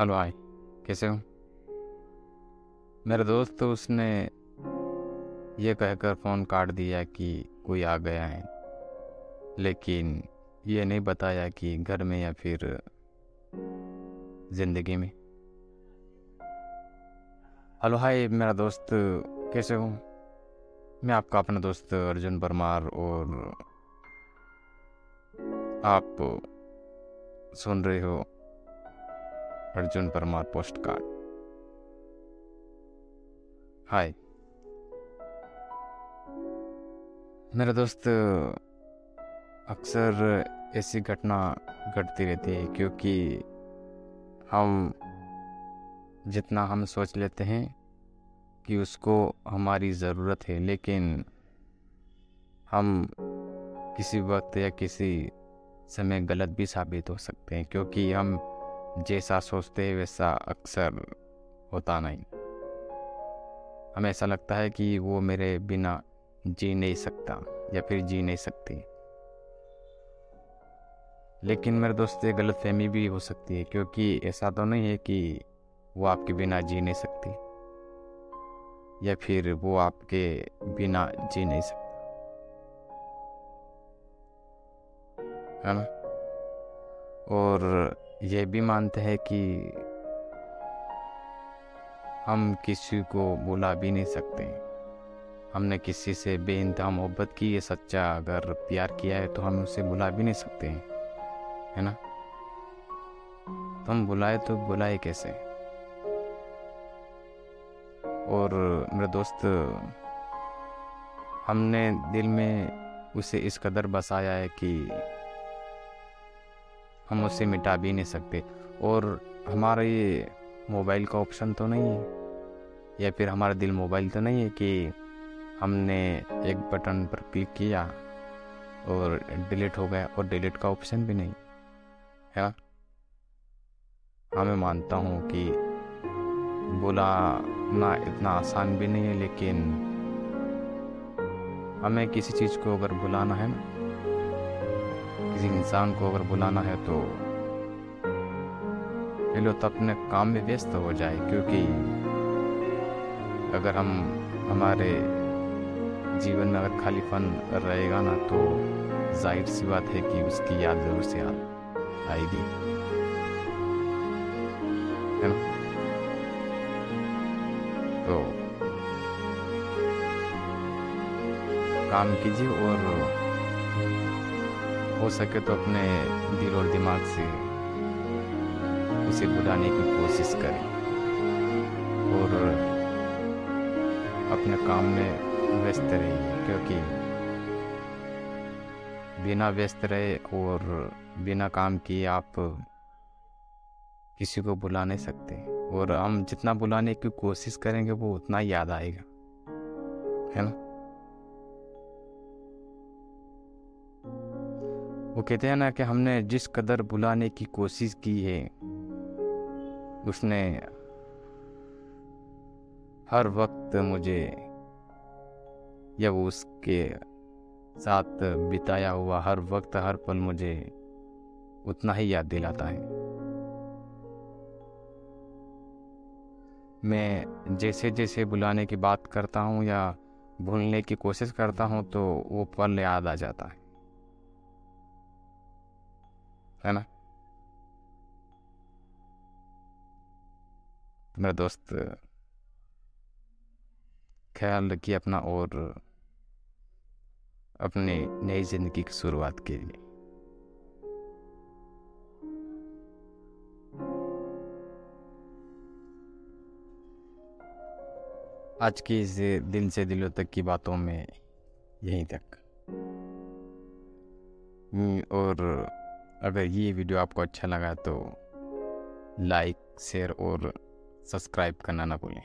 Hello, हाय। कैसे हो? मेरा दोस्त तो उसने ये कहकर फ़ोन काट दिया कि कोई आ गया है, लेकिन ये नहीं बताया कि घर में या फिर ज़िंदगी में। हेलो, हाय, मेरा दोस्त, कैसे हो? मैं आपका अपना दोस्त अर्जुन परमार और आप सुन रहे हो Arjun Parmar post card hi मेरा दोस्त, अक्सर ऐसी घटना घटती रहती है क्योंकि हम जितना हम सोच लेते हैं कि उसको हमारी ज़रूरत है, लेकिन हम किसी वक्त या किसी समय गलत भी साबित हो सकते हैं क्योंकि हम जैसा सोचते हैं, वैसा अक्सर होता नहीं। हमें ऐसा लगता है कि वो मेरे बिना जी नहीं सकता या फिर जी नहीं सकती। लेकिन मेरे दोस्त, ये गलत फहमी भी हो सकती है, क्योंकि ऐसा तो नहीं है कि वो आपके बिना जी नहीं सकती या फिर वो आपके बिना जी नहीं सकता। है ना? और ये भी मानते हैं कि हम किसी को बुला भी नहीं सकते। हमने किसी से बेइंतहा मोहब्बत की है सच्चा अगर प्यार किया है तो हम उसे बुला भी नहीं सकते हैं, है ना? तो हम बुलाए तो बुलाए कैसे? और मेरे दोस्त, हमने दिल में उसे इस कदर बसाया है कि हम उसे मिटा भी नहीं सकते। और हमारा ये मोबाइल का ऑप्शन तो नहीं है। या फिर हमारा दिल मोबाइल तो नहीं है कि हमने एक बटन पर क्लिक किया और डिलीट हो गया और डिलीट का ऑप्शन भी नहीं है। ना हाँ मैं मानता हूँ कि बुलाना इतना आसान भी नहीं है, लेकिन हमें किसी चीज़ को अगर बुलाना है ना किसी इंसान को अगर बुलाना है तो पहले तो अपने काम में व्यस्त हो जाए, क्योंकि अगर हम, हमारे जीवन में अगर खालीपन रहेगा ना तो ज़ाहिर सी बात है कि उसकी याद ज़रूर से याद आएगी। है ना? तो काम कीजिए और हो सके तो अपने दिल और दिमाग से उसे बुलाने की कोशिश करें। और अपने काम में व्यस्त रहिए, क्योंकि बिना व्यस्त रहे और बिना काम किए आप किसी को बुला नहीं सकते। और हम जितना बुलाने की कोशिश करेंगे, वो उतना याद आएगा। है ना? वो कहते हैं ना कि हमने जिस कदर बुलाने की कोशिश की है, उसने हर वक्त मुझे या वो उसके साथ बिताया हुआ हर वक्त, हर पल मुझे उतना ही याद दिलाता है। मैं जैसे जैसे बुलाने की बात करता हूँ या भूलने की कोशिश करता हूँ तो वो पल याद आ जाता है। है ना? मेरा दोस्त, ख्याल रखिए अपना और अपनी नई ज़िंदगी की शुरुआत के लिए आज की इस दिल से दिलों तक की बातों में यहीं तक। और अगर ये वीडियो आपको अच्छा लगा तो लाइक शेयर और सब्सक्राइब करना ना भूलें।